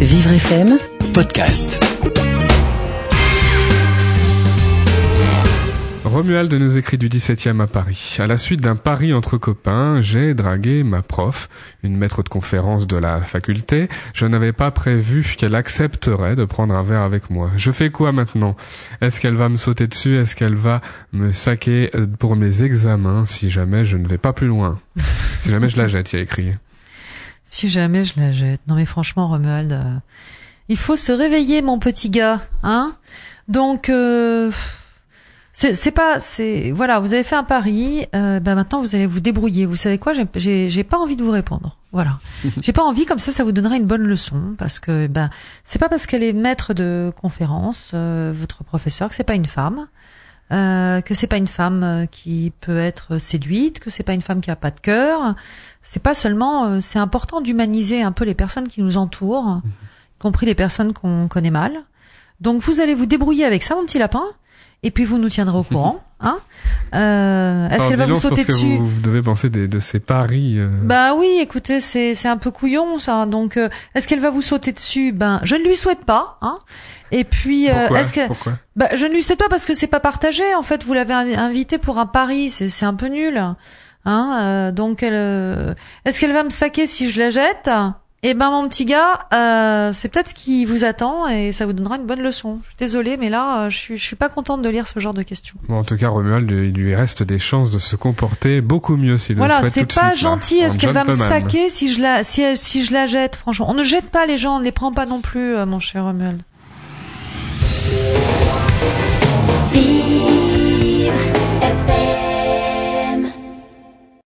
Vivre FM podcast. Romuald nous écrit du 17e à Paris. À la suite d'un pari entre copains, j'ai dragué ma prof, une maître de conférence de la faculté. Je n'avais pas prévu qu'elle accepterait de prendre un verre avec moi. Je fais quoi maintenant? Est-ce qu'elle va me sauter dessus? Est-ce qu'elle va me saquer euh, pour mes examens si jamais je ne vais pas plus loin? Si jamais je la jette, il y a écrit. Si jamais je la jette. Non mais franchement, Romuald, euh, il faut se réveiller, mon petit gars, hein Donc, euh, c'est pas, c'est voilà, vous avez fait un pari. Euh, ben maintenant, vous allez vous débrouiller. Vous savez quoi? J'ai- J'ai j'ai pas envie de vous répondre. Voilà, j'ai pas envie comme ça. Ça vous donnera une bonne leçon parce que ben c'est pas parce qu'elle est maître de conférence, euh, votre professeur, que c'est pas une femme. Euh, que c'est pas une femme euh, qui peut être séduite, que c'est pas une femme qui a pas de cœur. C'est pas seulement, euh, c'est important d'humaniser un peu les personnes qui nous entourent, y compris les personnes qu'on connaît mal. Donc vous allez vous débrouiller avec ça, mon petit lapin, et puis vous nous tiendrez au courant. Hein euh, Est-ce qu'elle va vous sauter ce que dessus vous, vous devez penser de ces paris. euh, Bah oui, écoutez, c'est c'est un peu couillon ça. Donc euh, est-ce qu'elle va vous sauter dessus? Ben je ne lui souhaite pas. Hein et puis euh, est-ce que Pourquoi? Bah, je ne lui souhaite pas parce que c'est pas partagé. En fait, vous l'avez in- invité pour un pari, c'est c'est un peu nul. Hein euh, donc, elle, euh, est-ce qu'elle va me saquer si je la jette? Eh ben, mon petit gars, euh, c'est peut-être ce qui vous attend et ça vous donnera une bonne leçon. Je suis désolée, mais là, euh, je suis, je suis pas contente de lire ce genre de questions. Bon, en tout cas, Romuald, il lui reste des chances de se comporter beaucoup mieux s'il le Voilà, souhaite c'est tout de pas suite, gentil. en Est-ce qu'elle va me saquer si je la, si, si je la jette Franchement, on ne jette pas les gens, on ne les prend pas non plus, euh, mon cher Romuald.